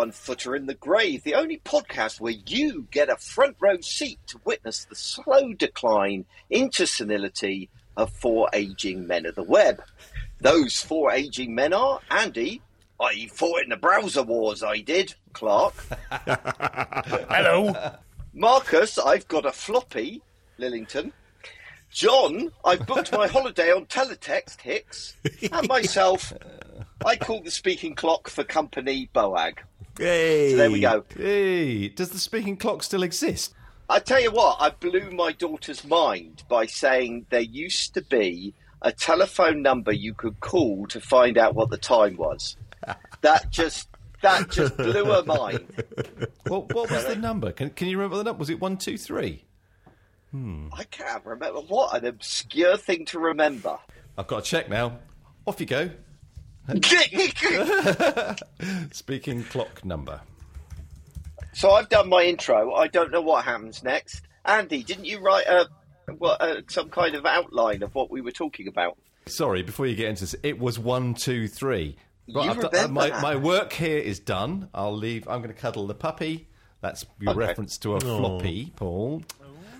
and welcome to One Footer in the Grave, the only podcast where you get a front row seat to witness the slow decline into senility of four aging men of the web. Those four aging men are Andy, I fought in the browser wars, I did, Clarke. Hello. Marcus, I've got a floppy, Lillington. John, I've booked my holiday on teletext, Hicks. And myself, I call the speaking clock for company Boag. Hey. So there we go. Hey, does the speaking clock still exist? I tell you what, I blew my daughter's mind by saying there used to be a telephone number you could call to find out what the time was. That just that just blew her mind. What, what was the number? Can, can you remember the number? Was it one two three? Hmm. I can't remember what an obscure thing to remember. I've got to check now. Off you go. Speaking clock number. so I've done my intro. I don't know what happens next. Andy, didn't you write a what uh, some kind of outline of what we were talking about? Sorry, before you get into this, it was one two three. You done- remember my, that? my work here is done. I'll leave. I'm going to cuddle the puppy. That's your Okay. reference to a floppy, Paul.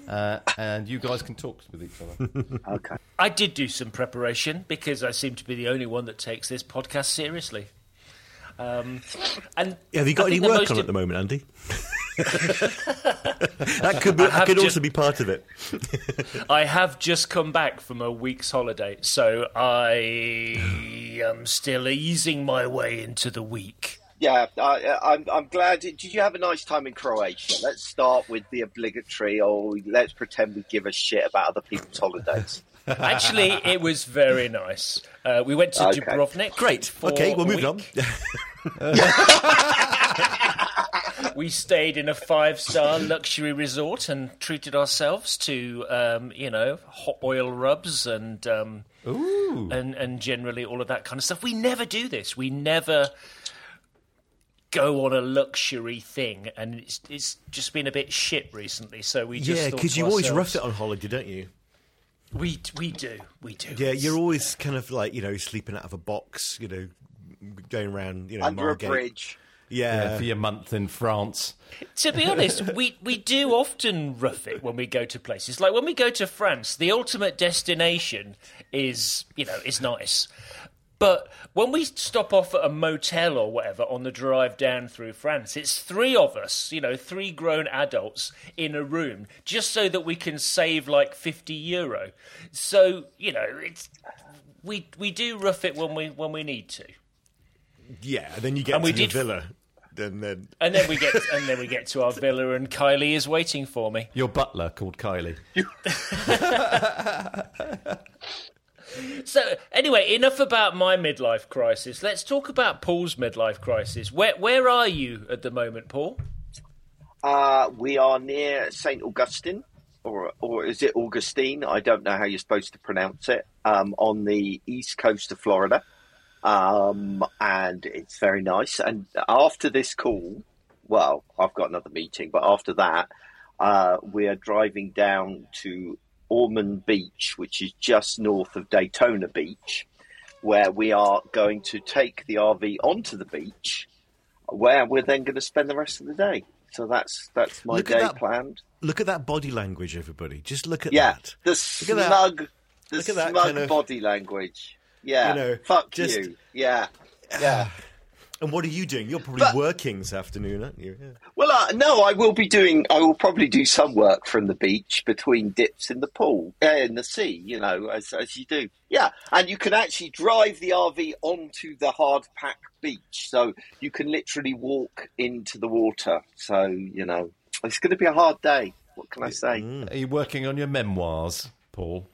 Uh, and you guys can talk with each other. Okay. I did do some preparation because I seem to be the only one that takes this podcast seriously. Um, and Have you got I any work most on im- at the moment, Andy? that could be. That could just- also be part of it. I have just come back from a week's holiday, so I am still easing my way into the week. Yeah, I, I'm, I'm glad. Did you have a nice time in Croatia? Let's start with the obligatory, or let's pretend we give a shit about other people's holidays. Actually, it was very nice. Uh, we went to Okay. Dubrovnik. Great. for Okay, we're a moving on. We stayed in a five-star luxury resort and treated ourselves to, um, you know, hot oil rubs and um, and and generally all of that kind of stuff. We never do this. We never go on a luxury thing, and it's it's just been a bit shit recently. So we just yeah, because to you always rough it on holiday, don't you? We we do we do. Yeah, you're always kind of like you know sleeping out of a box, you know, going around, you know, Under Margate. a bridge. Yeah, Yeah, for your month in France. To be honest, we, we do often rough it when we go to places. Like when we go to France, the ultimate destination is, you know, is nice. But when we stop off at a motel or whatever on the drive down through France, it's three of us, you know, three grown adults in a room, just so that we can save like 50 euro. So, you know, it's we we do rough it when we when we need to. yeah. And then you get And to we your did- villa, and then And then we get and then we get to our villa and Kylie is waiting for me. Your butler called Kylie. So anyway, enough about my midlife crisis. Let's talk about Paul's midlife crisis. Where where are you at the moment, Paul? Uh, we are near St. Augustine, or or is it Augustine? I don't know how you're supposed to pronounce it. Um, on the east coast of Florida, um, and it's very nice. And after this call, well, I've got another meeting, but after that, uh, we are driving down to Ormond Beach, which is just north of Daytona Beach, where we are going to take the RV onto the beach, where we're then going to spend the rest of the day. So that's that's my Look day that- planned. look at that body language, everybody. Just look at Yeah, that. the Look at that. smug, the Look at that smug kind of- body language. Yeah, You know, fuck just- you. Yeah, yeah. And what are you doing? You're probably But- working this afternoon, aren't you? Yeah. Well, uh, no, I will be doing. I will probably do some work from the beach between dips in the pool, uh, in the sea. You know, as as you do. Yeah, and you can actually drive the RV onto the hard pack beach, so you can literally walk into the water. So you know, it's going to be a hard day. What can I say? Are you working on your memoirs, Paul?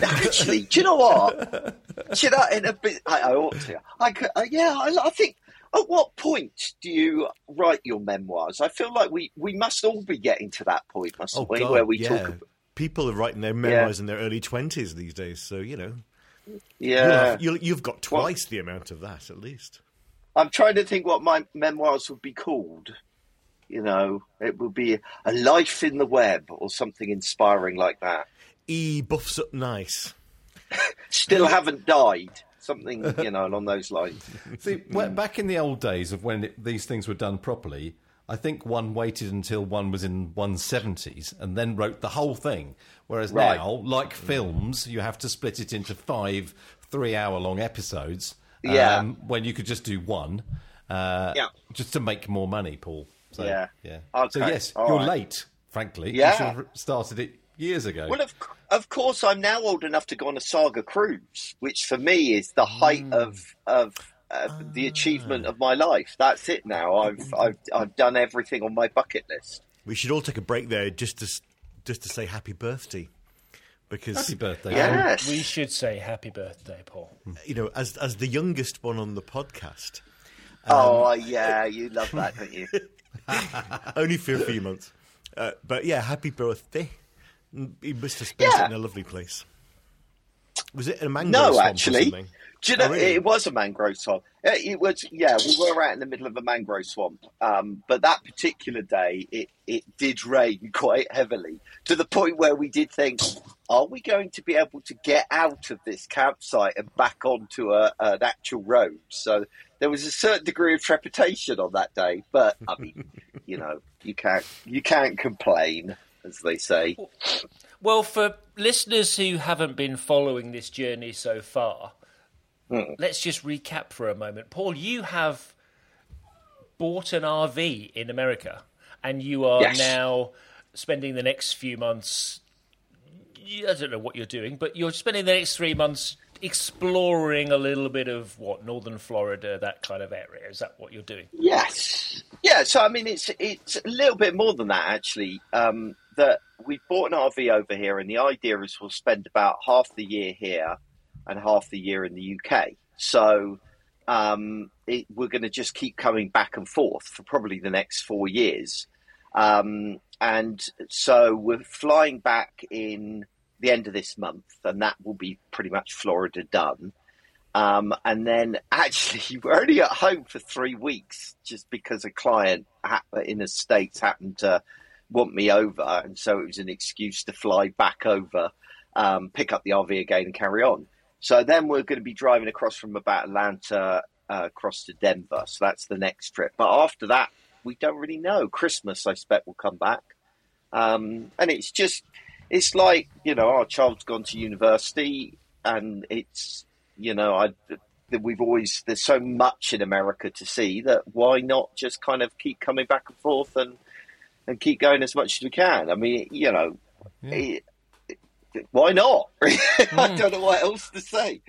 Actually, do you know what? Do you know, in a bit, I, I ought to. I could, uh, yeah, I, I think. At what point do you write your memoirs? I feel like we, we must all be getting to that point, mustn't Oh we? God, where we yeah. talk. About, People are writing their memoirs in their early twenties these days, so you know yeah, you'll, you've got twice the amount of that at least. I'm trying to think what my memoirs would be called. You know, it would be a life in the web or something inspiring like that. E buffs up nice. Still haven't died. Something you know along those lines. See, well, back in the old days of when it, these things were done properly, I think one waited until one was in 170s and then wrote the whole thing. Whereas Right. now, like films, you have to split it into five three-hour-long episodes. Yeah. um, when you could just do one. Uh, Yeah. Just to make more money, Paul. So, Yeah. Yeah. Okay, So yes, all you're right. late. Frankly, Yeah. you should have started it years ago. Well, of, of course, I'm now old enough to go on a saga cruise, which for me is the height mm. of of uh, the achievement ah. of my life. That's it now. I've I've I've done everything on my bucket list. We should all take a break there just to just to say happy birthday, because Happy birthday. Um, yes. We should say happy birthday, Paul. Mm. you know, as as the youngest one on the podcast, um, oh yeah, you love that, don't you? only for a few months. Uh, but yeah, happy birthday! You must have spent Yeah. it in a lovely place. Was it a mangrove? No, swamp actually. Do you know, Oh, really? it was a mangrove swamp. It was, yeah, we were out in the middle of a mangrove swamp. Um, but that particular day, it, it did rain quite heavily to the point where we did think, are we going to be able to get out of this campsite and back onto a, an actual road? So there was a certain degree of trepidation on that day. But I mean, you know, you can't you can't complain, as they say. Well, for listeners who haven't been following this journey so far, Hmm. let's just recap for a moment. Paul, you have bought an RV in America, and you are Yes. now spending the next few months. I don't know what you're doing, but you're spending the next three months exploring a little bit of what northern Florida, that kind of area. Is that what you're doing? Yes. Yeah. So I mean, it's it's a little bit more than that actually. Um, that we bought an RV over here, and the idea is we'll spend about half the year here and half the year in the UK. So um, it, we're going to just keep coming back and forth for probably the next four years. Um, and so we're flying back in the end of this month, and that will be pretty much Florida done. Um, and then actually, we're only at home for three weeks just because a client in the States happened to want me over. And so it was an excuse to fly back over, um, pick up the RV again, and carry on. So then we're going to be driving across from about Atlanta uh, across to Denver. So that's the next trip. But after that, we don't really know. Christmas, I expect, will come back. Um, and it's just, it's like, you know, our child's gone to university and it's, you know, I, that we've always, there's so much in America to see that why not just kind of keep coming back and forth and, and keep going as much as we can. I mean, you know, it- it- why not? I hmm. don't know what else to say.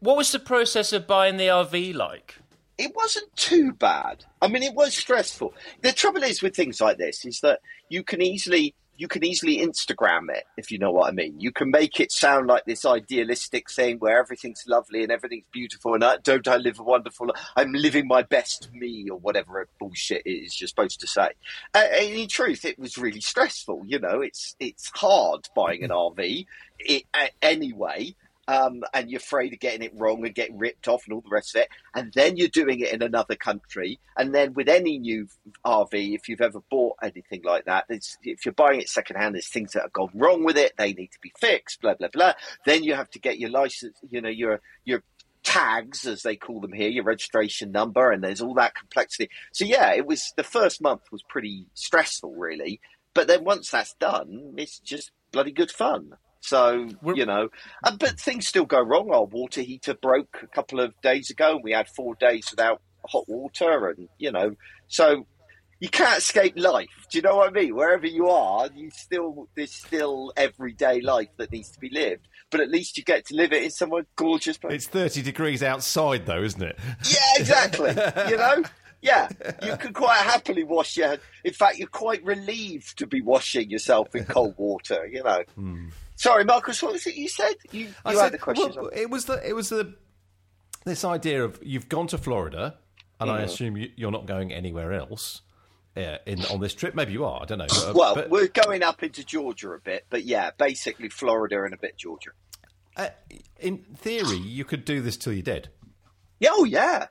What was the process of buying the RV like? it wasn't too bad. I mean, it was stressful. The trouble is with things like this is that you can easily you can easily Instagram it if you know what I mean. You can make it sound like this idealistic thing where everything's lovely and everything's beautiful and uh, don't I live a wonderful? I'm living my best me or whatever bullshit it is you're supposed to say. And in truth, it was really stressful. You know, it's it's hard buying an RV it, anyway um, and you're afraid of getting it wrong and getting ripped off and all the rest of it. And then you're doing it in another country. And then with any new RV, if you've ever bought anything like that, if you're buying it secondhand, there's things that have gone wrong with it. They need to be fixed. Blah blah blah. Then you have to get your license. You know your your tags as they call them here, your registration number, and there's all that complexity. So yeah, it was the first month was pretty stressful, really. But then once that's done, it's just bloody good fun. So We're- you know, uh, but things still go wrong. Our water heater broke a couple of days ago, and we had four days without hot water, and you know, so you can't escape life. Do you know what I mean? Wherever you are, you still there's still everyday life that needs to be lived. But at least you get to live it in somewhere gorgeous. place. It's 30 degrees outside, though, isn't it? Yeah, exactly. you know? Yeah, you could quite happily wash your. In fact, you're quite relieved to be washing yourself in cold water. You know. Sorry, Marcus. What was it you said? You, you I had said- the question. well, it was the it was the this idea of you've gone to Florida, and I assume you, you're not going anywhere else uh, in on this trip. Maybe you are. I don't know. But- well, but, we're going up into Georgia a bit, but yeah, basically Florida and a bit Georgia. uh, in theory, you could do this till you're dead. Yeah, oh yeah.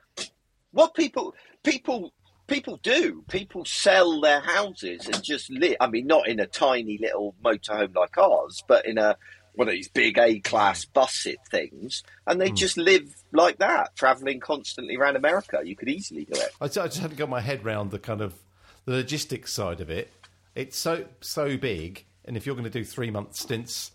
What people people people do? People sell their houses and just live. I mean, not in a tiny little motorhome like ours, but in a one of these big A class busset things, and they hmm. just live like that, traveling constantly around America. You could easily do it. I, I just haven't got my head round the kind of the logistics side of it. It's so so big, and if you're going to do three month stints,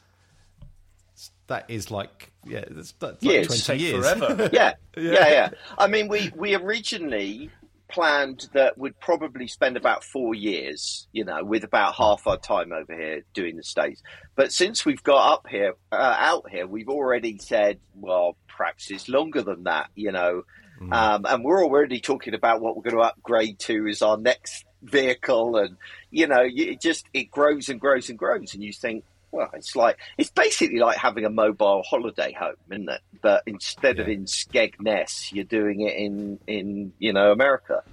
that is like yeah, that's, that's like Years. twenty years. forever. yeah, yeah, yeah. I mean, we we originally planned that we'd probably spend about four years, you know, with about half our time over here doing the states. But since we've got up here, uh, out here, we've already said, well, perhaps it's longer than that, you know. Um, and we're already talking about what we're going to upgrade to as our next vehicle, and you know, it just it grows and grows and grows, and you think, well, it's like it's basically like having a mobile holiday home, isn't it? But instead of in Skegness, you're doing it in in you know America,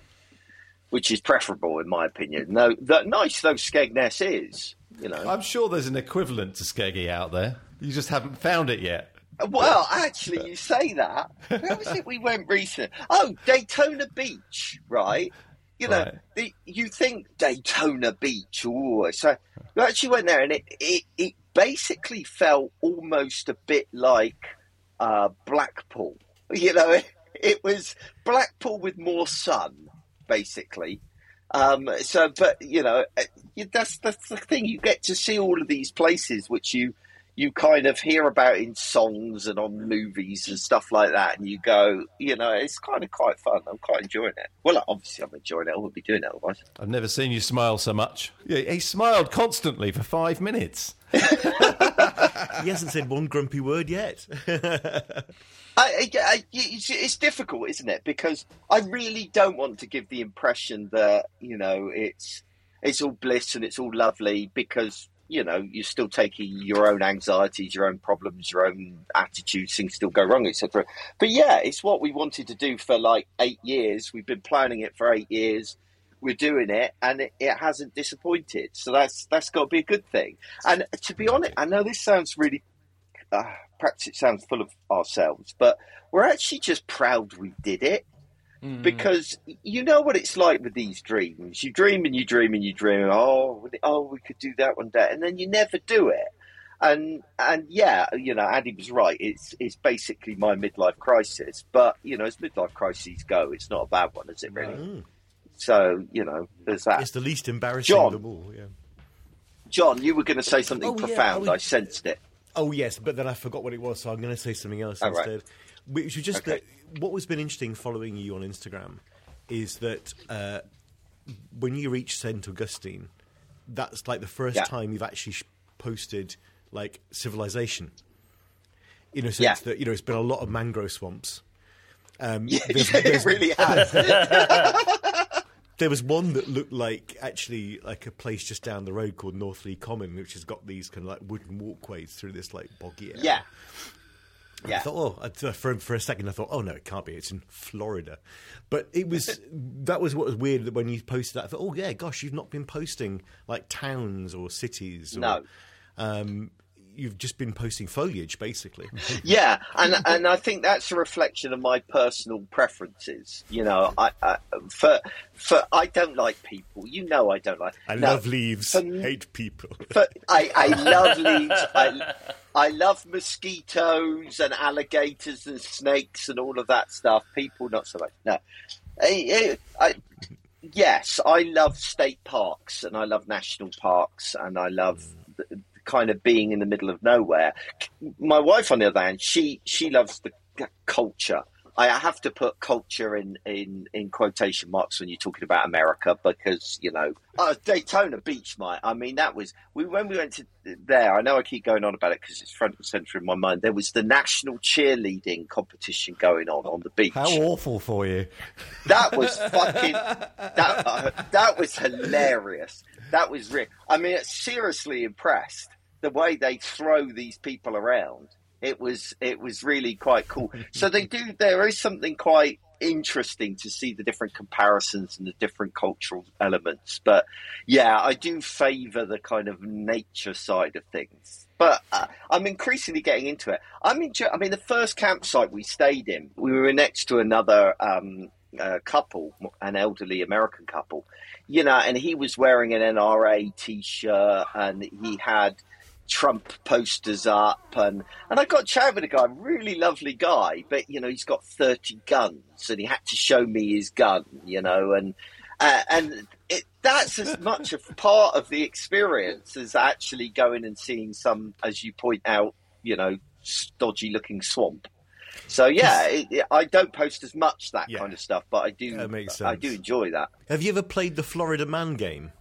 which is preferable in my opinion. No, that nice though Skegness is, you know. I'm sure there's an equivalent to Skeggy out there. You just haven't found it yet. Well, actually, you say that. Where was it we went recently? Oh, Daytona Beach, right? You know, Right. the, you think Daytona Beach, oh, so you actually went there and it, it, it basically felt almost a bit like uh, Blackpool. You know, it, it was Blackpool with more sun, basically. Um, so, but you know, uh, that's that's the thing. You get to see all of these places which you you kind of hear about in songs and on movies and stuff like that, and you go, you know, it's kind of quite fun. I'm quite enjoying it. Well, obviously, I'm enjoying it. I wouldn't be doing it otherwise. I've never seen you smile so much. Yeah, he smiled constantly for five minutes. He hasn't said one grumpy word yet. I, I, I, it's, it's difficult, isn't it? Because I really don't want to give the impression that you know it's it's all bliss and it's all lovely because you know you're still taking your own anxieties, your own problems, your own attitudes, things still go wrong, etc. But yeah, it's what we wanted to do for like eight years. We've been planning it for eight years. We're doing it, and it, it hasn't disappointed. So that's that's got to be a good thing. And to be honest, I know this sounds really uh, perhaps it sounds full of ourselves, but we're actually just proud we did it Mm. because you know what it's like with these dreams. You dream and you dream and you dream. Oh, oh, we could do that one day, and then you never do it. And and yeah, you know, Andy was right. It's it's basically my midlife crisis, but you know, as midlife crises go, it's not a bad one, is it? Really? So you know, there's that. it's the least embarrassing John. of them all. Yeah. John, you were going to say something Oh, yeah, profound. I I sensed it. Oh yes, but then I forgot what it was, so I'm going to say something else instead. right. Which was just Okay. that what has been interesting following you on Instagram is that uh, when you reach Saint Augustine, that's like the first Yeah. time you've actually sh- posted like civilization. In a sense Yeah. that you know it's been a lot of mangrove swamps. Um, Yeah, there's- it there's- really has. There was one that looked like actually like a place just down the road called Northley Common, which has got these kind of like wooden walkways through this like boggy area. yeah. I Yeah. thought, oh, I- for for a second, I thought, oh no, it can't be. It's in Florida, but it was. that was what was weird that when you posted that, I thought, oh yeah, gosh, you've not been posting like towns or cities. Or, No. um, you've just been posting foliage, basically. Yeah, and and I think that's a reflection of my personal preferences. You know, I, I for for I don't like people. You know, I don't like. I love leaves, for- hate people. For, I I love leaves. I I love mosquitoes and alligators and snakes and all of that stuff. People, not so much. No, I, I, I- yes, I love state parks and I love national parks and I love mm. the, kind of being in the middle of nowhere. My wife, on the other hand, she she loves the culture. I have to put culture in, in, in quotation marks when you're talking about America because you know uh, Daytona Beach, mate. I mean that was we when we went to there. I know I keep going on about it because it's front and center in my mind. There was the national cheerleading competition going on on the beach. How awful for you. That was fucking. That uh, that was hilarious. That was real. I mean, seriously impressed the way they throw these people around. It was it was really quite cool. So they do. There is something quite interesting to see the different comparisons and the different cultural elements. But yeah, I do favour the kind of nature side of things. But uh, I'm increasingly getting into it. I'm enjoy- I mean, the first campsite we stayed in, we were next to another um, uh, couple, an elderly American couple, you know, and he was wearing an NRA T-shirt, and he had Trump posters up, and and I got chatting with a guy, really lovely guy, but you know he's got thirty guns, and he had to show me his gun, you know, and uh, and it, that's as much a part of the experience as actually going and seeing some, as you point out, you know, dodgy looking swamp. So yeah, it, it, I don't post as much that Yeah. kind of stuff, but I do. I do enjoy that. Have you ever played the Florida Man game?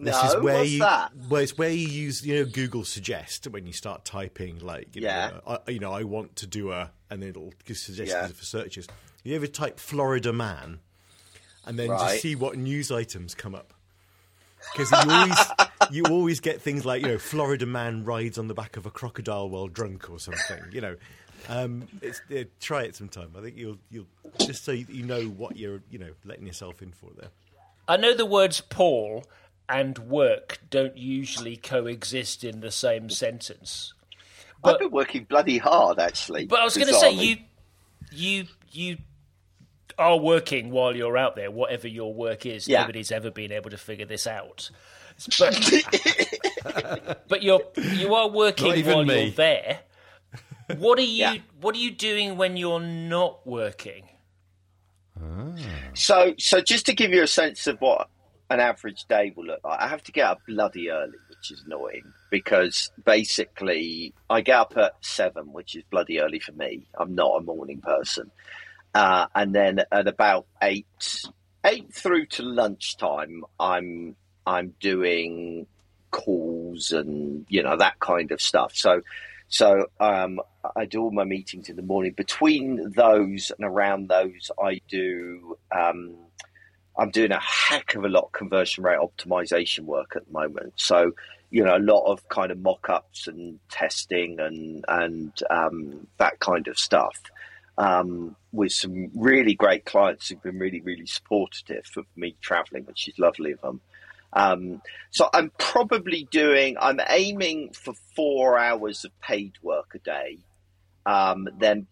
This no, is where what's you, that? Well, it's where you use you know Google Suggest when you start typing like you Yeah. know, I, you know I want to do a and then it'll give suggestions Yeah. for searches. You ever type Florida Man and then Right. just see what news items come up? Because you always you always get things like you know Florida man rides on the back of a crocodile while drunk or something. You know, um, it's, yeah, try it sometime. I think you'll you'll just so you, you know what you're you know letting yourself in for there. I know the words Paul and work don't usually coexist in the same sentence. I've been working bloody hard, actually. But I was going to say you, you, you are working while you're out there, whatever your work is. Yeah. Nobody's ever been able to figure this out. But, but you're you are working while me. you're there. What are you Yeah. What are you doing when you're not working? So, so just to give you a sense of what an average day will look like, I have to get up bloody early, which is annoying because basically I get up at seven, which is bloody early for me. I'm not a morning person, uh, and then at about eight, eight through to lunchtime, I'm I'm doing calls and you know that kind of stuff. So, so um, I do all my meetings in the morning. Between those and around those, I do. Um, I'm doing a heck of a lot of conversion rate optimization work at the moment. So, you know, a lot of kind of mock-ups and testing and and um, that kind of stuff. Um, with some really great clients who've been really, really supportive of me traveling, which is lovely of them. Um, so I'm probably doing, I'm aiming for four hours of paid work a day. Um, then,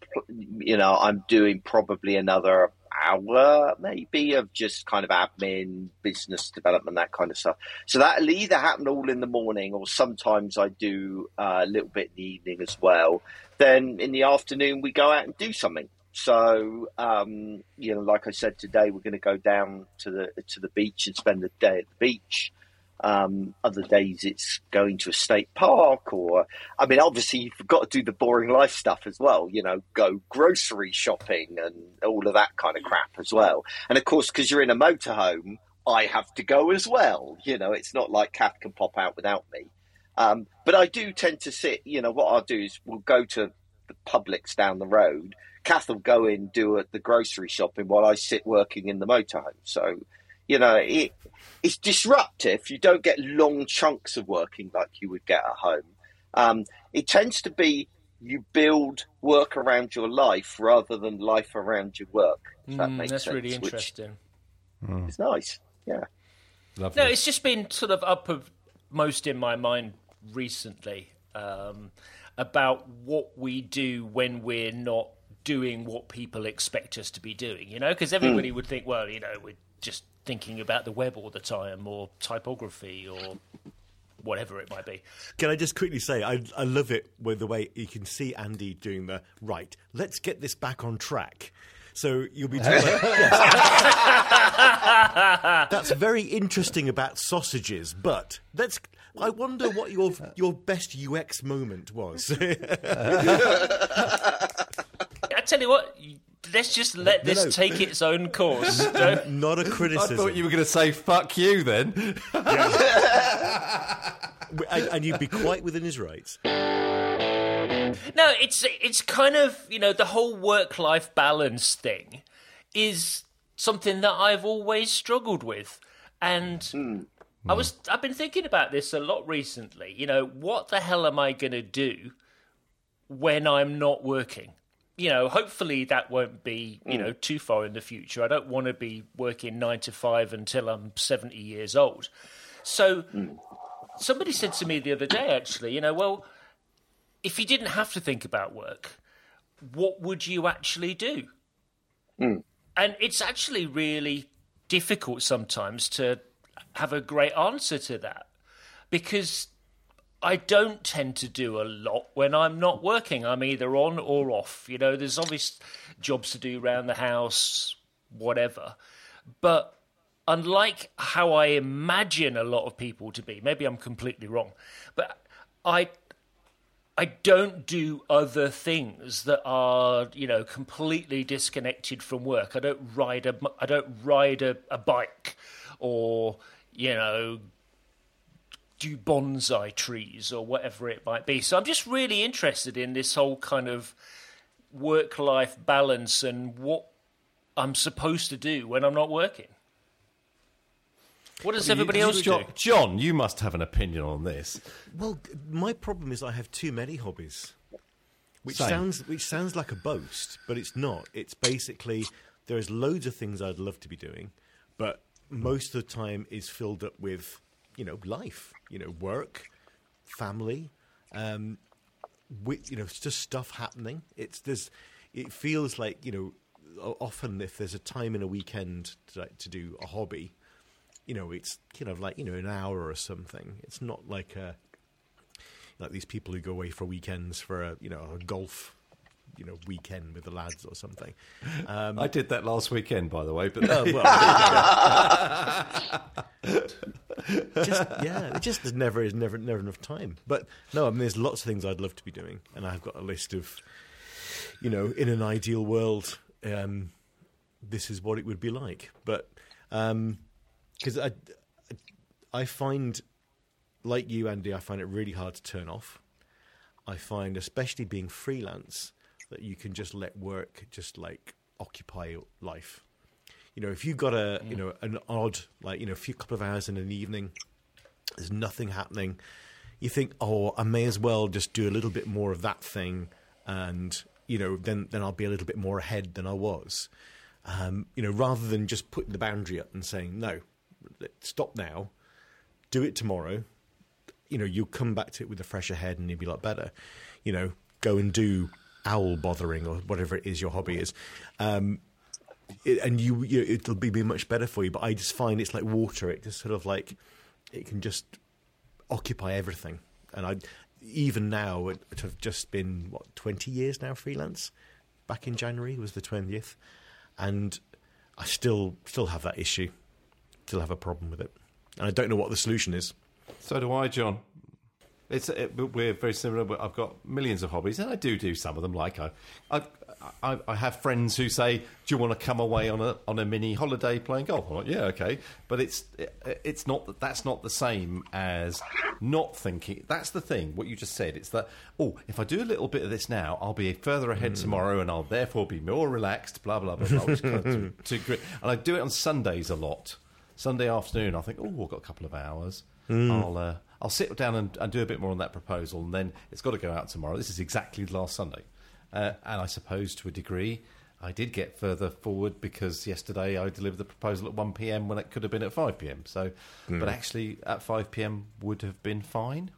you know, I'm doing probably another hour maybe of just kind of admin, business development, that kind of stuff. So that'll either happen all in the morning or sometimes I do uh, a little bit in the evening as well. Then in the afternoon, we go out and do something. So, um, you know, like I said today, we're going to go down to the to the beach and spend the day at the beach. Um, other days it's going to a state park, or I mean, obviously you've got to do the boring life stuff as well. You know, go grocery shopping and all of that kind of crap as well. And of course, because you're in a motorhome, I have to go as well. You know, it's not like Kath can pop out without me. Um, but I do tend to sit. You know, what I'll do is we'll go to the Publix down the road. Kath will go in do the grocery shopping while I sit working in the motorhome. So, you know, it, it's disruptive. You don't get long chunks of working like you would get at home. Um, it tends to be you build work around your life rather than life around your work. If that Mm, makes that's sense, really which interesting. It's nice. Yeah. Lovely. No, it's just been sort of uppermost in my mind recently um, about what we do when we're not doing what people expect us to be doing. You know, because everybody would think, well, you know, we're just thinking about the web all the time, or typography, or whatever it might be. Can I just quickly say, I, I love it with the way you can see Andy doing the right. Let's get this back on track. So you'll be doing like. That's very interesting about sausages, but let's. I wonder what your your best UX moment was. I tell you what, you- let's just let No, this no. take its own course. Don't- Not a I criticism. I thought you were going to say "fuck you" then. and, and you'd be quite within his rights. No, it's it's kind of you know the whole work life balance thing is something that I've always struggled with, and hmm. I was I've been thinking about this a lot recently. You know, what the hell am I going to do when I'm not working? You know, hopefully that won't be you mm. know too far in the future. I don't want to be working nine to five until I'm seventy years old. So mm. somebody said to me the other day, actually, you know, well if you didn't have to think about work, what would you actually do? Mm. And it's actually really difficult sometimes to have a great answer to that because I don't tend to do a lot when I'm not working. I'm either on or off. You know, there's obvious jobs to do around the house, whatever. But unlike how I imagine a lot of people to be, maybe I'm completely wrong, but I I don't do other things that are, you know, completely disconnected from work. I don't ride a I don't ride a, a bike or, you know, do bonsai trees or whatever it might be. So I'm just really interested in this whole kind of work life balance and what I'm supposed to do when I'm not working. What does everybody else do? John, John, you must have an opinion on this. Well, my problem is I have too many hobbies, which Same. sounds which sounds like a boast, but it's not. It's basically there's loads of things I'd love to be doing, but most of the time is filled up with you know life, you know work, family, um, with, you know it's just stuff happening. It's there's it feels like you know often if there's a time in a weekend to, to do a hobby you know, it's kind of like you know an hour or something. It's not like a like these people who go away for weekends for a you know a golf you know weekend with the lads or something. Um, I did that last weekend, by the way. But oh, well, just yeah, it just there's never is never never enough time. But no, I mean, there's lots of things I'd love to be doing, and I've got a list of, you know, in an ideal world, um, this is what it would be like. But because I, I find, like you, Andy, I find it really hard to turn off. I find, especially being freelance, that you can just let work just like occupy your life. You know, if you've got a you know an odd like you know a few couple of hours in an evening, there's nothing happening. You think, oh, I may as well just do a little bit more of that thing, and you know, then then I'll be a little bit more ahead than I was. Um, you know, rather than just putting the boundary up and saying no, stop now, do it tomorrow. You know, you'll come back to it with a fresher head and you'll be a lot better. You know, go and do owl bothering or whatever it is your hobby is. Um, it, and you, you it'll be, be much better for you. But I just find it's like water. It just sort of like it can just occupy everything. And I even now it, it have just been what twenty years now freelance. Back in January was the twentieth, and I still still have that issue. Still have a problem with it, and I don't know what the solution is. so do I, John. It's it, we're very similar. but I've got millions of hobbies, and I do do some of them. Like I, I, I, I have friends who say, "Do you want to come away on a on a mini holiday playing golf?" Like, "Yeah, okay," but it's it, it's not that that's not the same as not thinking. That's the thing. What you just said. It's that oh, if I do a little bit of this now, I'll be further ahead mm. tomorrow, and I'll therefore be more relaxed. Blah blah blah. blah kind of to, to grit. And I do it on Sundays a lot. Sunday afternoon, I think, oh, I've got a couple of hours. Mm. I'll uh, I'll sit down and, and do a bit more on that proposal, and then it's got to go out tomorrow. This is exactly the last Sunday, uh, and I suppose to a degree, I did get further forward because yesterday I delivered the proposal at one pm when it could have been at five pm. So, but actually at five pm would have been fine.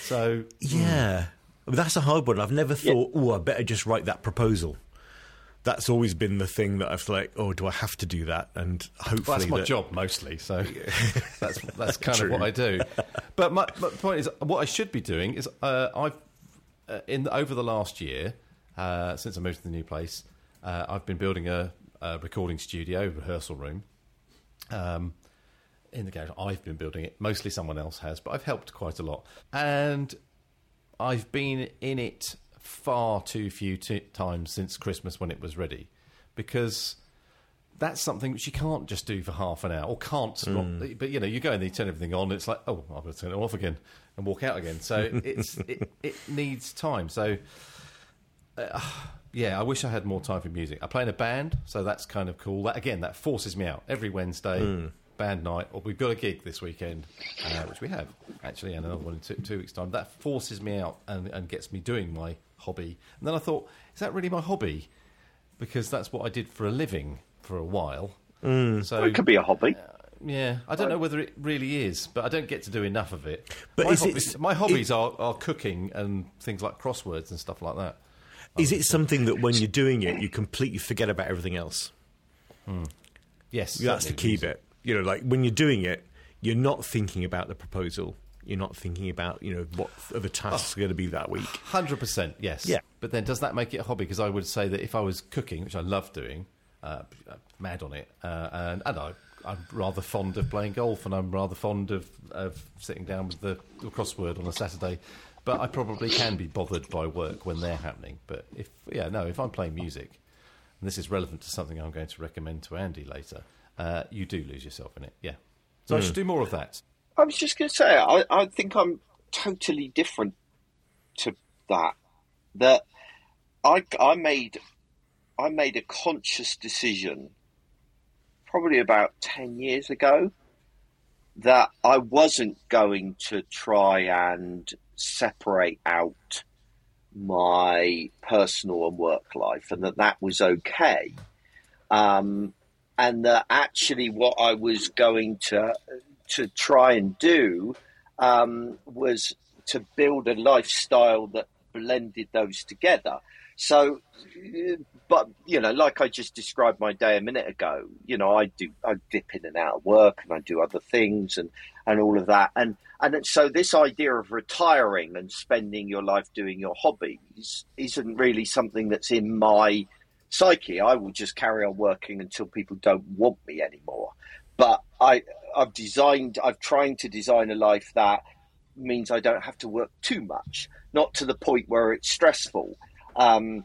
So Yeah, But that's a hard one. I've never thought, oh, I better just write that proposal. That's always been the thing that I've like, oh, do I have to do that? And hopefully, Well, that's my that- job mostly, so that's that's kind of what I do. But my, my point is, what I should be doing is uh, I've uh, in over the last year uh, since I moved to the new place, uh, I've been building a, a recording studio, rehearsal room. Um, in the garage, I've been building it. Mostly someone else has, but I've helped quite a lot, and I've been in it far too few t- times since Christmas when it was ready, because that's something which you can't just do for half an hour or can't stop. But you know, you go there, you turn everything on, it's like, oh, I'm going to turn it off again and walk out again. So it's it, it needs time. So uh, yeah, I wish I had more time for music. I play in a band, so that's kind of cool. That again, that forces me out every Wednesday. Band night, or we've got a gig this weekend, uh, which we have actually, and another one in two, two weeks' time. That forces me out and, and gets me doing my hobby. And then I thought, is that really my hobby? Because that's what I did for a living for a while. Mm. So It could be a hobby. Uh, yeah, I don't know whether it really is, but I don't get to do enough of it. But my is it- hobbies, my hobbies are, are cooking and things like crosswords and stuff like that. Is it something that when you're doing it, you completely forget about everything else? Hmm. Yes, That's the key music. bit. You know, like when you're doing it, you're not thinking about the proposal. You're not thinking about you know what other tasks are going to be that week. Hundred percent, yes. Yeah. But then, does that make it a hobby? Because I would say that if I was cooking, which I love doing, uh, mad on it, uh, and, and I, I'm rather fond of playing golf, and I'm rather fond of, of sitting down with the, the crossword on a Saturday. But I probably can be bothered by work when they're happening. But if yeah, no, if I'm playing music, and this is relevant to something I'm going to recommend to Andy later, uh, you do lose yourself in it. Yeah. So I should do more of that. I was just going to say, I, I think I'm totally different to that. That I, I made, I made a conscious decision, probably about ten years ago, that I wasn't going to try and separate out my personal and work life, and that that was okay. Um, and that actually, what I was going to to try and do um, was to build a lifestyle that blended those together. So, but you know, like I just described my day a minute ago, you know, I do I dip in and out of work and I do other things and and all of that, and and so this idea of retiring and spending your life doing your hobbies isn't really something that's in my psyche. I will just carry on working until people don't want me anymore. But I, I've designed, I've trying to design a life that means I don't have to work too much, not to the point where it's stressful. Um,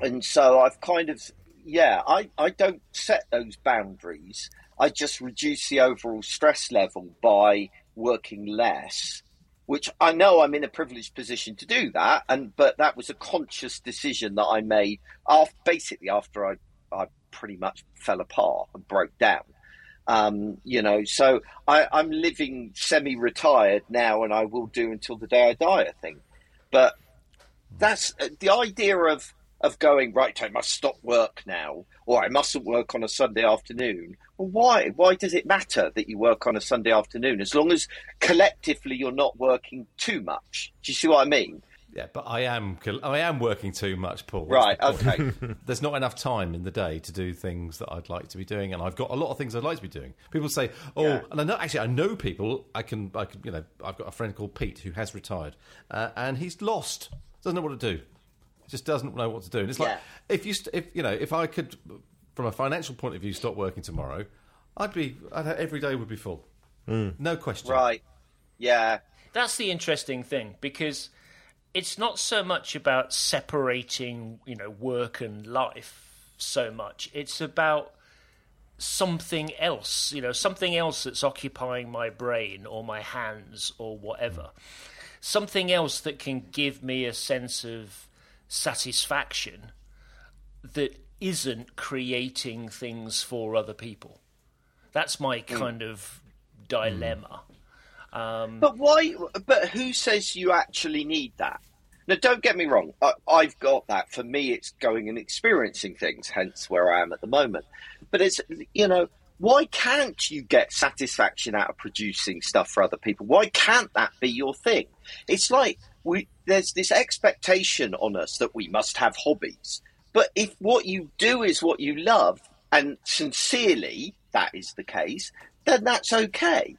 and so I've kind of, yeah, I, I don't set those boundaries. I just reduce the overall stress level by working less which I know I'm in a privileged position to do that, and but that was a conscious decision that I made after, basically after I, I pretty much fell apart and broke down. Um, you know, so I, I'm living semi-retired now, and I will do until the day I die. I think, but that's uh, the idea of of going right. I must stop work now, or I mustn't work on a Sunday afternoon. Well, why? Why does it matter that you work on a Sunday afternoon as long as collectively you're not working too much? Do you see what I mean? Yeah, but I am I am working too much, Paul. Right. Okay. There's not enough time in the day to do things that I'd like to be doing, and I've got a lot of things I'd like to be doing. People say, "Oh," Yeah. and I know actually I know people. I can, I can, you know, I've got a friend called Pete who has retired, uh, and he's lost. Doesn't know what to do. Just doesn't know what to do. And it's like if you, st- if you know, if I could, from a financial point of view, stop working tomorrow, I'd be I'd have, every day would be full. Hmm. No question. right. Yeah. That's the interesting thing because it's not so much about separating, you know, work and life so much. It's about something else, you know, something else that's occupying my brain or my hands or whatever. Something else that can give me a sense of satisfaction that isn't creating things for other people. That's my hmm. kind of dilemma. Um, but why? But who says you actually need that? Now, don't get me wrong. I, I've got that. For me, it's going and experiencing things. Hence, where I am at the moment. But it's you know, why can't you get satisfaction out of producing stuff for other people? Why can't that be your thing? It's like we there's this expectation on us that we must have hobbies. But if what you do is what you love, and sincerely that is the case, then that's okay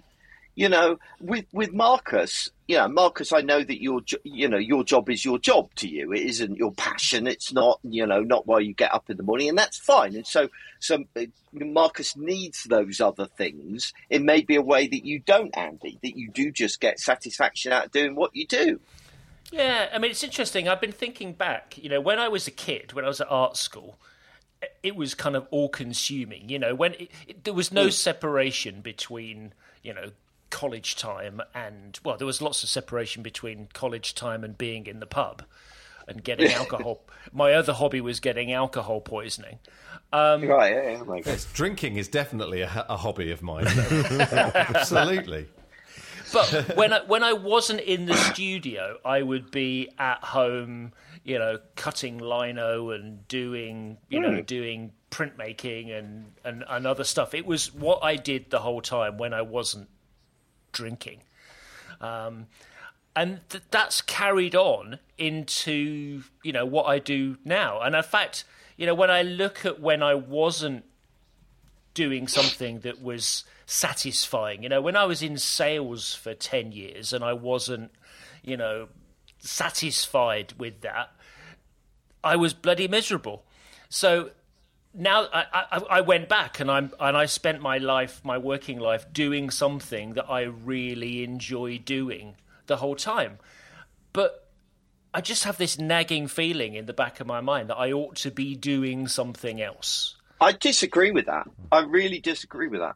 you know, with with Marcus, you know, Marcus, I know that your you know your job is your job to you. It isn't your passion. It's not you know not why you get up in the morning, and that's fine. And so, so uh, Marcus needs those other things. It may be a way that you don't, Andy, that you do just get satisfaction out of doing what you do. Yeah, I mean, it's interesting. I've been thinking back, you know, when I was a kid, when I was at art school, it was kind of all consuming, you know, when it, it, there was no mm. separation between, you know, college time and, well, there was lots of separation between college time and being in the pub and getting alcohol. My other hobby was getting alcohol poisoning. Um, right? Yeah, yeah, oh my Yes, drinking is definitely a, a hobby of mine. Absolutely. But when I, when I wasn't in the studio, I would be at home, you know, cutting lino and doing, you know, doing printmaking and, and, and other stuff. It was what I did the whole time when I wasn't drinking. Um, and th- that's carried on into, you know, what I do now. And in fact, you know, when I look at when I wasn't doing something that was satisfying. You know, when I was in sales for 10 years and I wasn't, you know, satisfied with that, I was bloody miserable. So now I, I, I, went back and I'm and I spent my life, my working life, doing something that I really enjoy doing the whole time. But I just have this nagging feeling in the back of my mind that I ought to be doing something else. I disagree with that. I really disagree with that.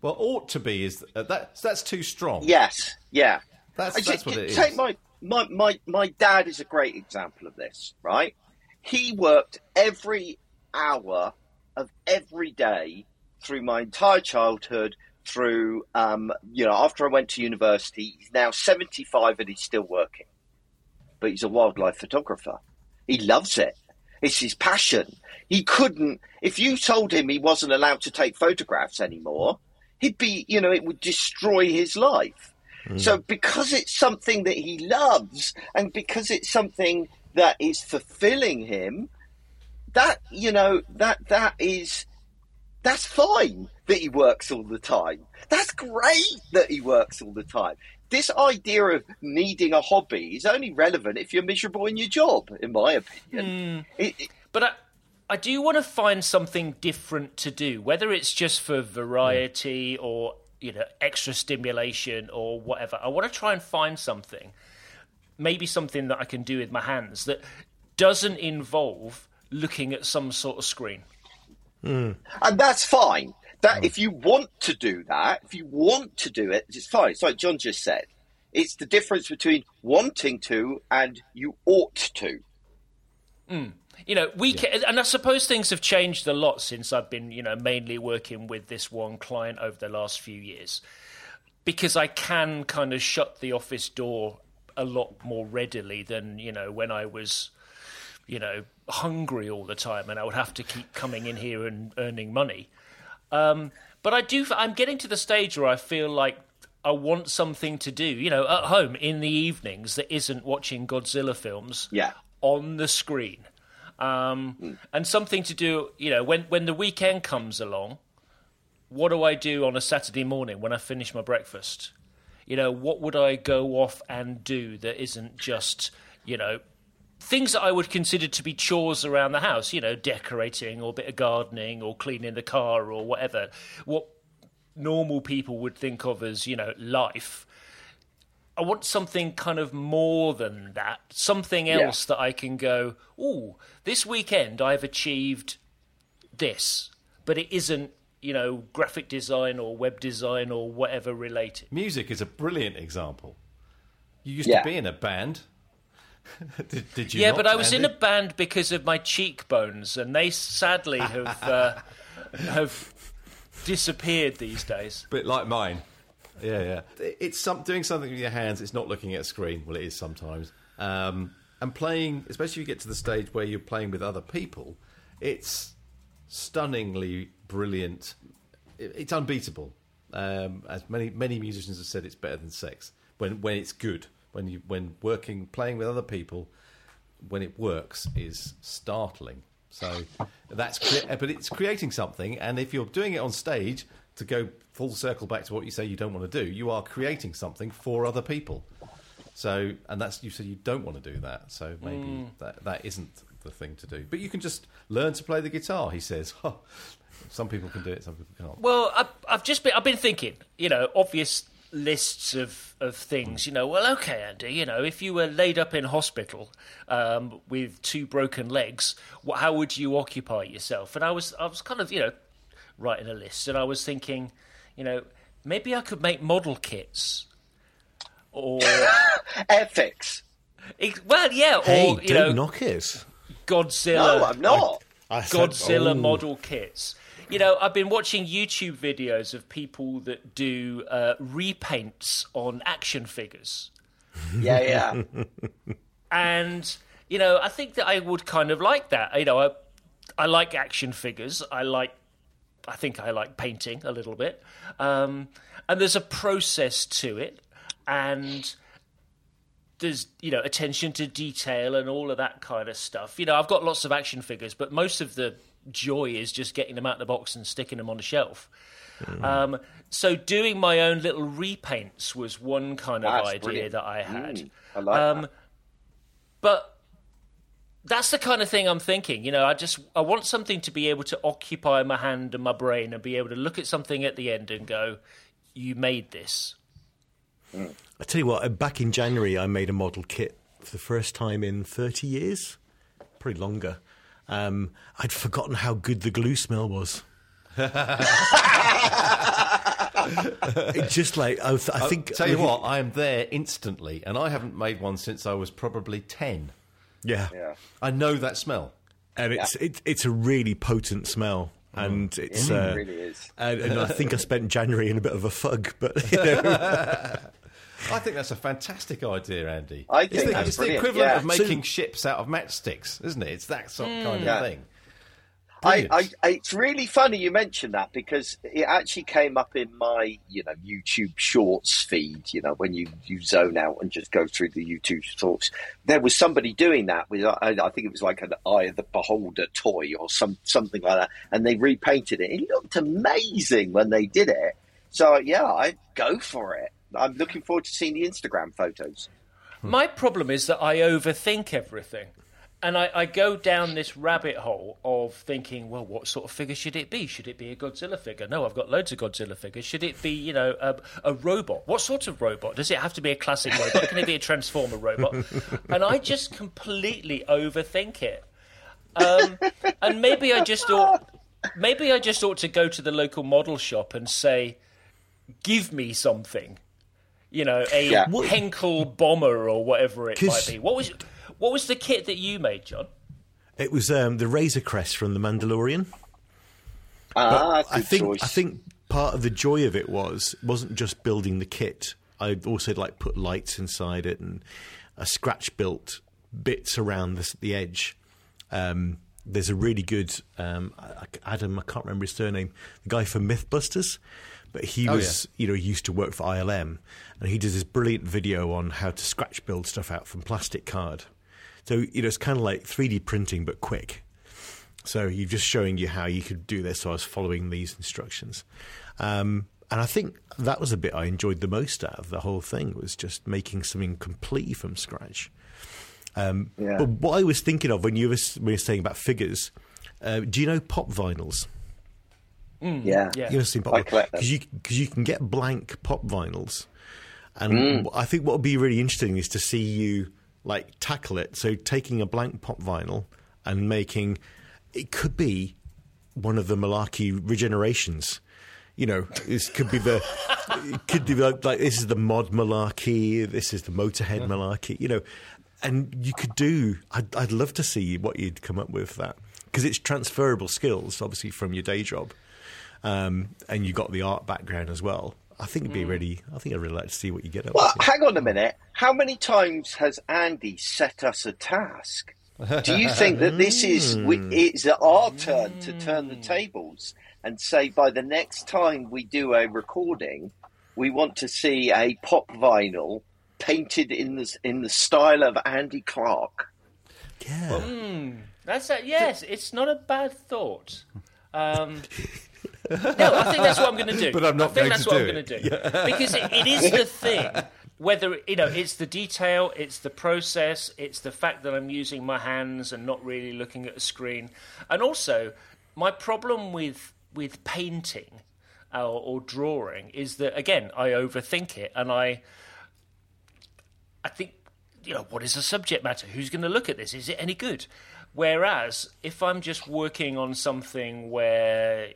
Well, ought to be is uh, that that's too strong. Yes, yeah. That's, that's just, what it is. take my, my my my dad is a great example of this. Right, he worked every hour of every day through my entire childhood. Through, um, you know, after I went to university, he's now seventy-five and he's still working. But he's a wildlife photographer. He loves it. It's his passion. He couldn't, if you told him he wasn't allowed to take photographs anymore, he'd be, you know, it would destroy his life. Mm. So because it's something that he loves and because it's something that is fulfilling him, that, you know, that, that is, that's fine that he works all the time. That's great that he works all the time. This idea of needing a hobby is only relevant if you're miserable in your job, in my opinion. Mm. It, it, but I, I do want to find something different to do, whether it's just for variety or you know extra stimulation or whatever. I want to try and find something, maybe something that I can do with my hands that doesn't involve looking at some sort of screen. Mm. And that's fine. That if you want to do that, if you want to do it, it's fine. It's like John just said. It's the difference between wanting to and you ought to. Mm. You know, we yeah. can, and I suppose things have changed a lot since I've been, you know, mainly working with this one client over the last few years, because I can kind of shut the office door a lot more readily than you know when I was, you know, hungry all the time and I would have to keep coming in here and earning money. Um, but I do, I'm getting to the stage where I feel like I want something to do, you know, at home in the evenings that isn't watching Godzilla films yeah. on the screen um, and something to do. You know, when when the weekend comes along, what do I do on a Saturday morning when I finish my breakfast? You know, what would I go off and do that isn't just you know things that I would consider to be chores around the house, you know, decorating or a bit of gardening or cleaning the car or whatever, what normal people would think of as, you know, life. I want something kind of more than that, something else yeah. that I can go, oh, this weekend I've achieved this, but it isn't, you know, graphic design or web design or whatever related. Music is a brilliant example. You used yeah. to be in a band. did, did, you? Yeah, not, but I was Andy? in a band because of my cheekbones, and they sadly have uh, have disappeared these days. Bit like mine. Yeah, yeah. It's some, doing something with your hands. It's not looking at a screen. Well, it is sometimes. Um, and playing, especially if you get to the stage where you're playing with other people, it's stunningly brilliant. It's unbeatable. Um, as many many musicians have said, it's better than sex when when it's good. When you when working playing with other people, when it works, is startling. So that's but it's creating something, and if you're doing it on stage, to go full circle back to what you say you don't want to do, you are creating something for other people. So, and that's you said you don't want to do that. So maybe mm. that that isn't the thing to do. But you can just learn to play the guitar. He says. some people can do it, some people can't. Well, I've, I've just been I've been thinking. You know, obvious lists of, of things. You know, well, okay, Andy. You know, if you were laid up in hospital um, with two broken legs, how would you occupy yourself? And I was I was kind of you know writing a list, and I was thinking, you know, maybe I could make model kits or Airfix. Well, yeah, hey, or you don't know, knock it. Godzilla. No, I'm not. I said, Godzilla oh. model kits. You know, I've been watching YouTube videos of people that do uh, repaints on action figures. Yeah, yeah. and you know, I think that I would kind of like that. You know, I, I like action figures. I like I think I like painting a little bit. Um, and there's a process to it, and there's you know attention to detail and all of that kind of stuff. You know, I've got lots of action figures, but most of the joy is just getting them out of the box and sticking them on the shelf. Um, so doing my own little repaints was one kind of That's idea brilliant. that I had. Mm, I like Um, that. but that's the kind of thing I'm thinking. You know, I just I want something to be able to occupy my hand and my brain and be able to look at something at the end and go, "You made this." I tell you what, uh, back in January, I made a model kit for the first time in 30 years, probably longer. Um, I'd forgotten how good the glue smell was. it just like I, th- I think. Tell you what, I am there instantly, and I haven't made one since I was probably ten. yeah, Yeah. I know that smell. and it's it, it's a really potent smell, and it's It uh, really is. and, and I think I spent January in a bit of a fug, but you know, I think that's a fantastic idea, Andy. I it's the, it's the equivalent yeah. of making ships out of matchsticks, isn't it? It's that sort of kind of mm. Yeah. thing. I, I, it's really funny you mentioned that because it actually came up in my, you know, YouTube Shorts feed. You know, when you, you zone out and just go through the YouTube Shorts, there was somebody doing that with, I, I think it was like an Eye of the Beholder toy or some something like that, and they repainted it. It looked amazing when they did it. So yeah, I'd go for it. I'm looking forward to seeing the Instagram photos. My problem is that I overthink everything. And I, I go down this rabbit hole of thinking, well, what sort of figure should it be? Should it be a Godzilla figure? No, I've got loads of Godzilla figures. Should it be, you know, a, a robot? What sort of robot? Does it have to be a classic robot? Can it be a Transformer robot? And I just completely overthink it. Um, and maybe I just ought, maybe I just ought to go to the local model shop and say, give me something. You know, a Yeah. Heinkel bomber or whatever it might be. What was what was the kit that you made, John? it was um, the Razor Crest from the Mandalorian. Ah, good I think choice. I think part of the joy of it was wasn't just building the kit. I also like put lights inside it and a scratch built bits around the, the edge. Um, there's a really good um, Adam. I can't remember his surname. The guy from MythBusters, but he Oh, was you know he used to work for ILM, and he does this brilliant video on how to scratch build stuff out from plastic card. So you know it's kind of like 3D printing but quick. So you're just showing you how you could do this. So I was following these instructions, um, and I think that was a bit I enjoyed the most out of the whole thing was just making something completely from scratch. Um, Yeah. But what I was thinking of when you were, when you were saying about figures, uh, do you know pop vinyls? yeah. Yeah. You know, seen pop I collect them. because you because you can get blank pop vinyls, and Mm. I think what would be really interesting is to see you like tackle it. So taking a blank pop vinyl and making it could be one of the Malarkey regenerations. You know, this could be the it could be like, like this is the mod Malarkey, this is the Motorhead Malarkey. You know, and you could do. I'd, I'd love to see what you'd come up with that because it's transferable skills, obviously from your day job um, and you got the art background as well. I think it'd be really. I think I'd really like to see what you get up Well, to. hang on a minute. How many times has Andy set us a task? Do you think that this is we, it's our turn to turn the tables and say by the next time we do a recording, we want to see a pop vinyl painted in the in the style of Andy Clarke? Yeah, That's a, yes, it's not a bad thought. Um, no, I think that's what I'm going to do. But I'm not I think going that's to what do I'm going to do because it, it is the thing. Whether you know, it's the detail, it's the process, it's the fact that I'm using my hands and not really looking at a screen, and also my problem with with painting uh, or drawing is that again I overthink it and I I think, you know, what is the subject matter? Who's going to look at this? Is it any good? Whereas if I'm just working on something where,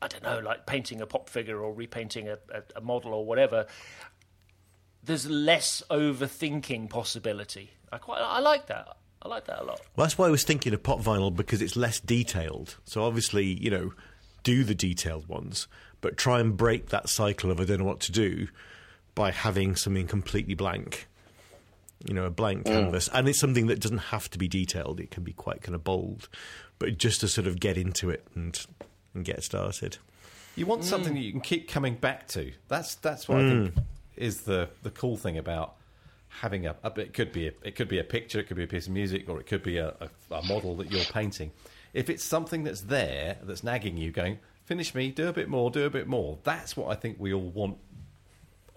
I don't know, like painting a pop figure or repainting a, a, a model or whatever, there's less overthinking possibility. I quite, I like that. I like that a lot. well, that's why I was thinking of pop vinyl because it's less detailed. So obviously, you know, do the detailed ones, but try and break that cycle of I don't know what to do by having something completely blank. You know, a blank mm. canvas, and it's something that doesn't have to be detailed. It can be quite kind of bold, but just to sort of get into it and and get started. You want something mm. that you can keep coming back to. That's that's what I mm. think is the the cool thing about having a, a. It could be a, it could be a picture, it could be a piece of music, or it could be a, a, a model that you're painting. if it's something that's there that's nagging you, going finish me, do a bit more, do a bit more. That's what I think we all want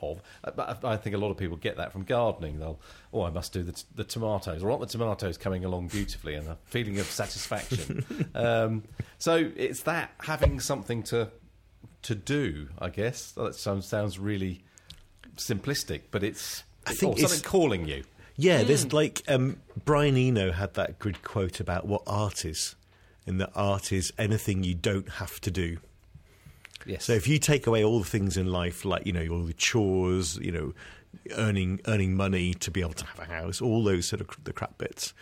of. Uh, but I think a lot of people get that from gardening. They'll, oh, I must do the, t- the tomatoes, or aren't the tomatoes coming along beautifully, and a feeling of satisfaction. um, so it's that having something to to do. I guess that sounds sounds really simplistic, but it's I think oh, something calling you. Yeah, there's like um, Brian Eno had that good quote about what art is, and that art is anything you don't have to do. Yes. So if you take away all the things in life, like you know all the chores, you know, earning earning money to be able to have a house, all those sort of the crap bits.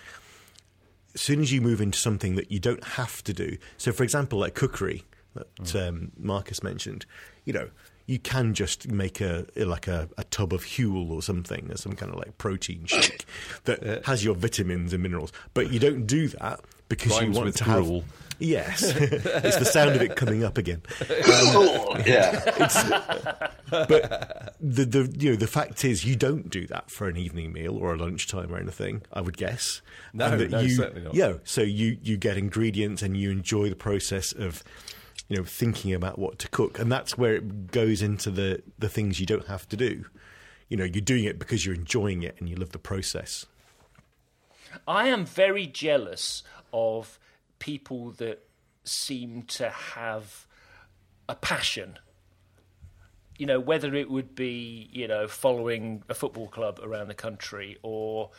As soon as you move into something that you don't have to do, so for example, like cookery that um, Marcus mentioned, you know, you can just make a like a, a tub of Huel or something, or some kind of like protein shake that has your vitamins and minerals, but you don't do that because Rhymes you want to have. Gruel. Yes, it's the sound of it coming up again. Oh, yeah. but the the you know the fact is you don't do that for an evening meal or a lunchtime or anything. I would guess. No, that no, you, certainly not. Yeah, so you you get ingredients and you enjoy the process of you know thinking about what to cook, and that's where it goes into the the things you don't have to do. You know, you're doing it because you're enjoying it and you love the process. I am very jealous of people that seem to have a passion. You know, whether it would be, you know, following a football club around the country or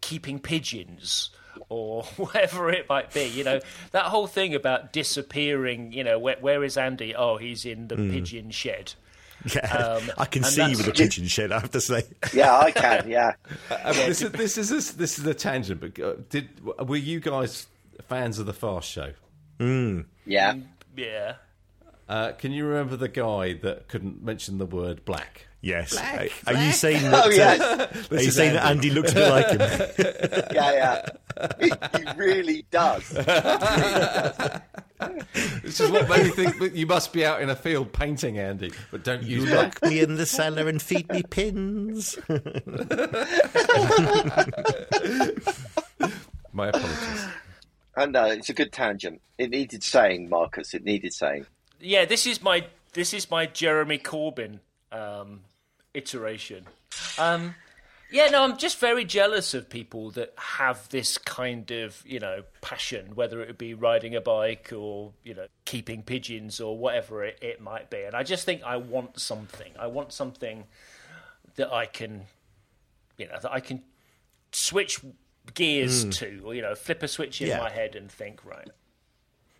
keeping pigeons or whatever it might be. You know, that whole thing about disappearing, you know, where, where is Andy? Oh, he's in the pigeon shed. Yeah, Um, I can and see you with a pigeon shed. I have to say. Yeah, I can. Yeah. Uh, this, is, this is this, this is a tangent, but uh, did were you guys fans of the Fast Show? Yeah. Yeah. Uh, can you remember the guy that couldn't mention the word black? Yes. Black, are, are you saying that? Oh, uh, yes. are you is saying that Andy looks a bit like him? Yeah, yeah. He, he really does. This is what made me think that you must be out in a field painting, Andy, but don't you. Lock me in the cellar and feed me pins. My apologies. And no, it's a good tangent. It needed saying, Marcus. It needed saying. yeah, this is my this is my Jeremy Corbyn um, iteration. Um, yeah, no, I'm just very jealous of people that have this kind of you know passion, whether it be riding a bike or you know keeping pigeons or whatever it, it might be. And I just think I want something. I want something that I can, you know, that I can switch gears to, or you know, flip a switch in Yeah. my head and think right.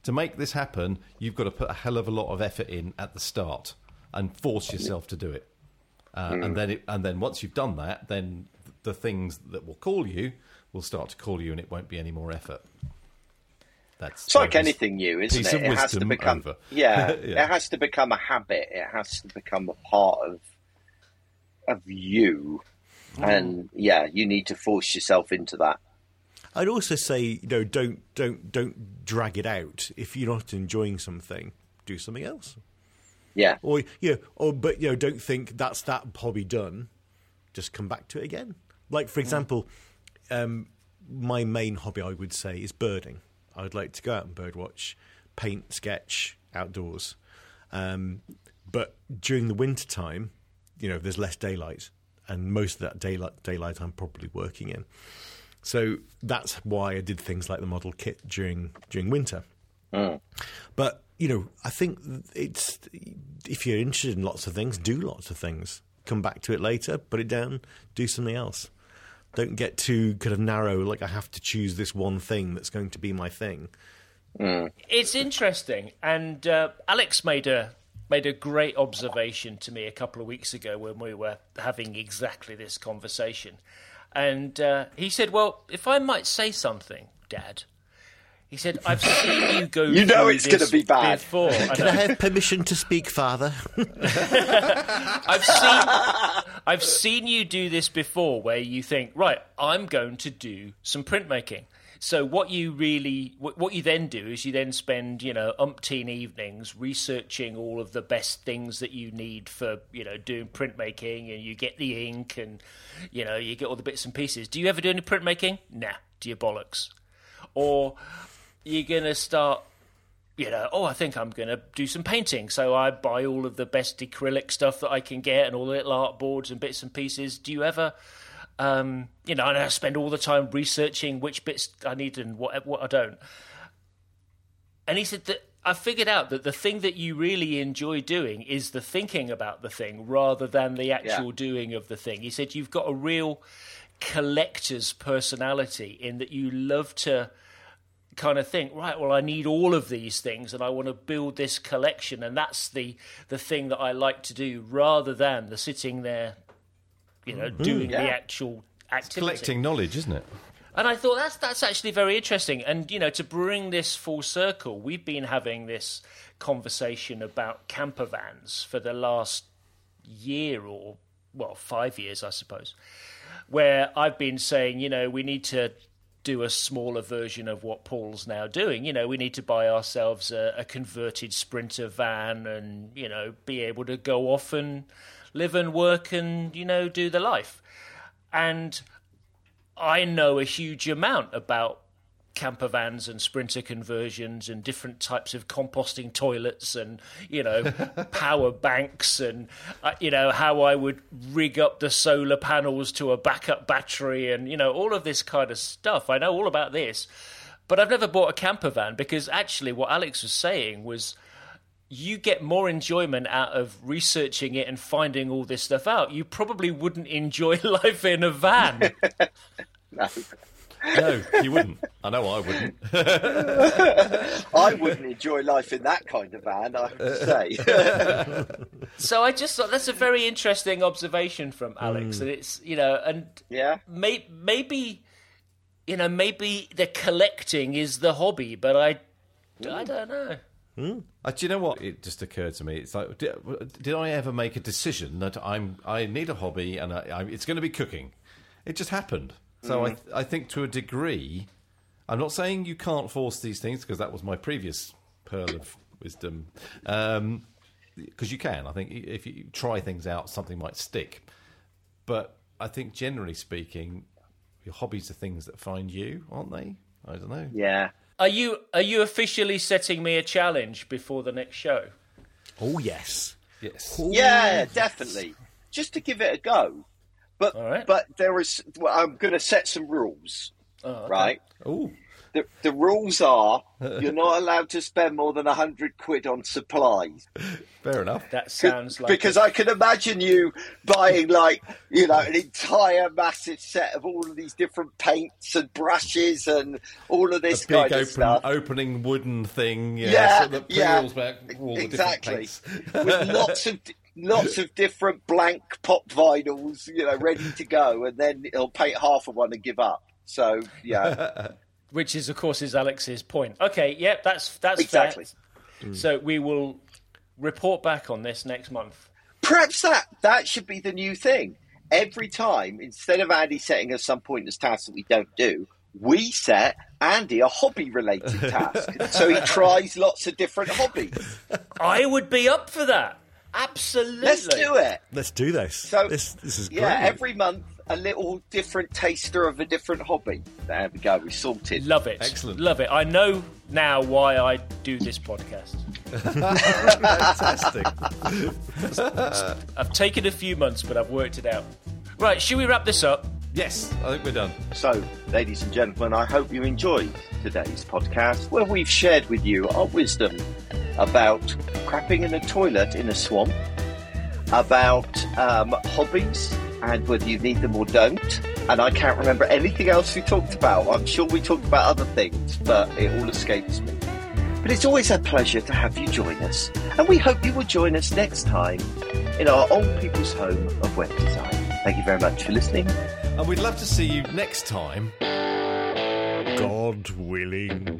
To make this happen, you've got to put a hell of a lot of effort in at the start and force yourself to do it. Uh, And then, it, and then once you've done that, then the things that will call you will start to call you, and it won't be any more effort. That's It's like anything new, isn't it? It has to become. Yeah, Yeah. it has to become a habit. It has to become a part of of you. And yeah, you need to force yourself into that. I'd also say, you know, don't don't don't drag it out. If you're not enjoying something, do something else. Yeah. Or you know, or but you know, don't think that's that hobby done. Just come back to it again. Like for example, um, my main hobby, I would say, is birding. I would like to go out and birdwatch, paint, sketch outdoors. Um, but during the winter time, you know, there's less daylight, and most of that daylight daylight I'm probably working in. So that's why I did things like the model kit during during winter. But you know, I think it's if you're interested in lots of things, do lots of things. Come back to it later, put it down, do something else. Don't get too kind of narrow. Like I have to choose this one thing that's going to be my thing. It's interesting, and uh, Alex made a made a great observation to me a couple of weeks ago when we were having exactly this conversation, and uh, he said, "Well, if I might say something, Dad." He said, "I've seen you go. You know it's gonna be bad. Before, I Can know. I have permission to speak, Father? I've seen I've seen you do this before where you think, right, I'm going to do some printmaking. So what you really what you then do is you then spend, you know, umpteen evenings researching all of the best things that you need for, you know, doing printmaking and you get the ink and you know, you get all the bits and pieces. Do you ever do any printmaking? Nah, do you bollocks. Or you're to start, you know, oh, I think I'm going to do some painting. So I buy all of the best acrylic stuff that I can get and all the little art boards and bits and pieces. Do you ever, um, you know, and I spend all the time researching which bits I need and what, what I don't. And he said that I figured out that the thing that you really enjoy doing is the thinking about the thing rather than the actual Yeah. doing of the thing. He said you've got a real collector's personality in that you love to kind of think right well i need all of these things and i want to build this collection and that's the the thing that i like to do rather than the sitting there you know mm. doing Yeah. the actual activity Collecting knowledge, isn't it? and I thought that's that's actually very interesting. And you know, to bring this full circle, we've been having this conversation about camper vans for the last year or well, five years, I suppose. Where I've been saying, you know, we need to do a smaller version of what Paul's now doing. You know, we need to buy ourselves a, a converted Sprinter van and you know be able to go off and live and work and you know do the life. And I know a huge amount about camper vans and sprinter conversions and different types of composting toilets and you know power banks and uh, you know how I would rig up the solar panels to a backup battery and you know all of this kind of stuff. I know all about this, but I've never bought a camper van because actually what Alex was saying was you get more enjoyment out of researching it and finding all this stuff out. You probably wouldn't enjoy life in a van. No. No, you wouldn't. I know I wouldn't. I wouldn't enjoy life in that kind of van, I have to say. so I just thought that's a very interesting observation from Alex, mm. and it's you know, and yeah. may, maybe you know, maybe the collecting is the hobby, but I, I mm. don't know. Hmm? Uh, do you know what? It just occurred to me. It's like, did, did I ever make a decision that I'm I need a hobby and I, I, it's going to be cooking? It just happened. So I mm. I think to a degree, I'm not saying you can't force these things because that was my previous pearl of wisdom. Um, because you can. I think if you try things out, something might stick. But I think generally speaking, your hobbies are things that find you, aren't they? I don't know. Yeah. Are you are you officially setting me a challenge before the next show? Oh yes. Yes. Yeah, definitely. Just to give it a go. But All right. but there is well, I'm going to set some rules, Oh, okay. right? Oh, The, the rules are you're not allowed to spend more than a hundred quid on supplies. fair enough. That sounds like because a- I can imagine you buying like you know an entire massive set of all of these different paints and brushes and all of this a big kind open, of stuff. opening wooden thing. Yeah, Yeah, so that yeah. peels back all the exactly different paints. with lots of lots of different blank pop vinyls you know ready to go and then he'll paint half of one and give up so yeah which is of course is Alex's point. Okay, yep, that's that's Exactly. fair. So we will report back on this next month. perhaps that that should be the new thing every time instead of andy setting us some pointless tasks that we don't do we set andy a hobby related task so he tries lots of different hobbies I would be up for that. Absolutely. let's do it Let's do this. So this this is great. yeah every month a little different taster of a different hobby there we go we sorted Love it. Excellent. Love it. I know now why I do this podcast. Fantastic. I've taken a few months, but I've worked it out. Right, should we wrap this up? yes, I think we're done. So, ladies and gentlemen, I hope you enjoyed today's podcast where we've shared with you our wisdom about crapping in a toilet in a swamp, about um, hobbies and whether you need them or don't. And I can't remember anything else we talked about. I'm sure we talked about other things, but it all escapes me. But it's always a pleasure to have you join us, and we hope you will join us next time in our old people's home of web design. Thank you very much for listening. And we'd love to see you next time. God willing.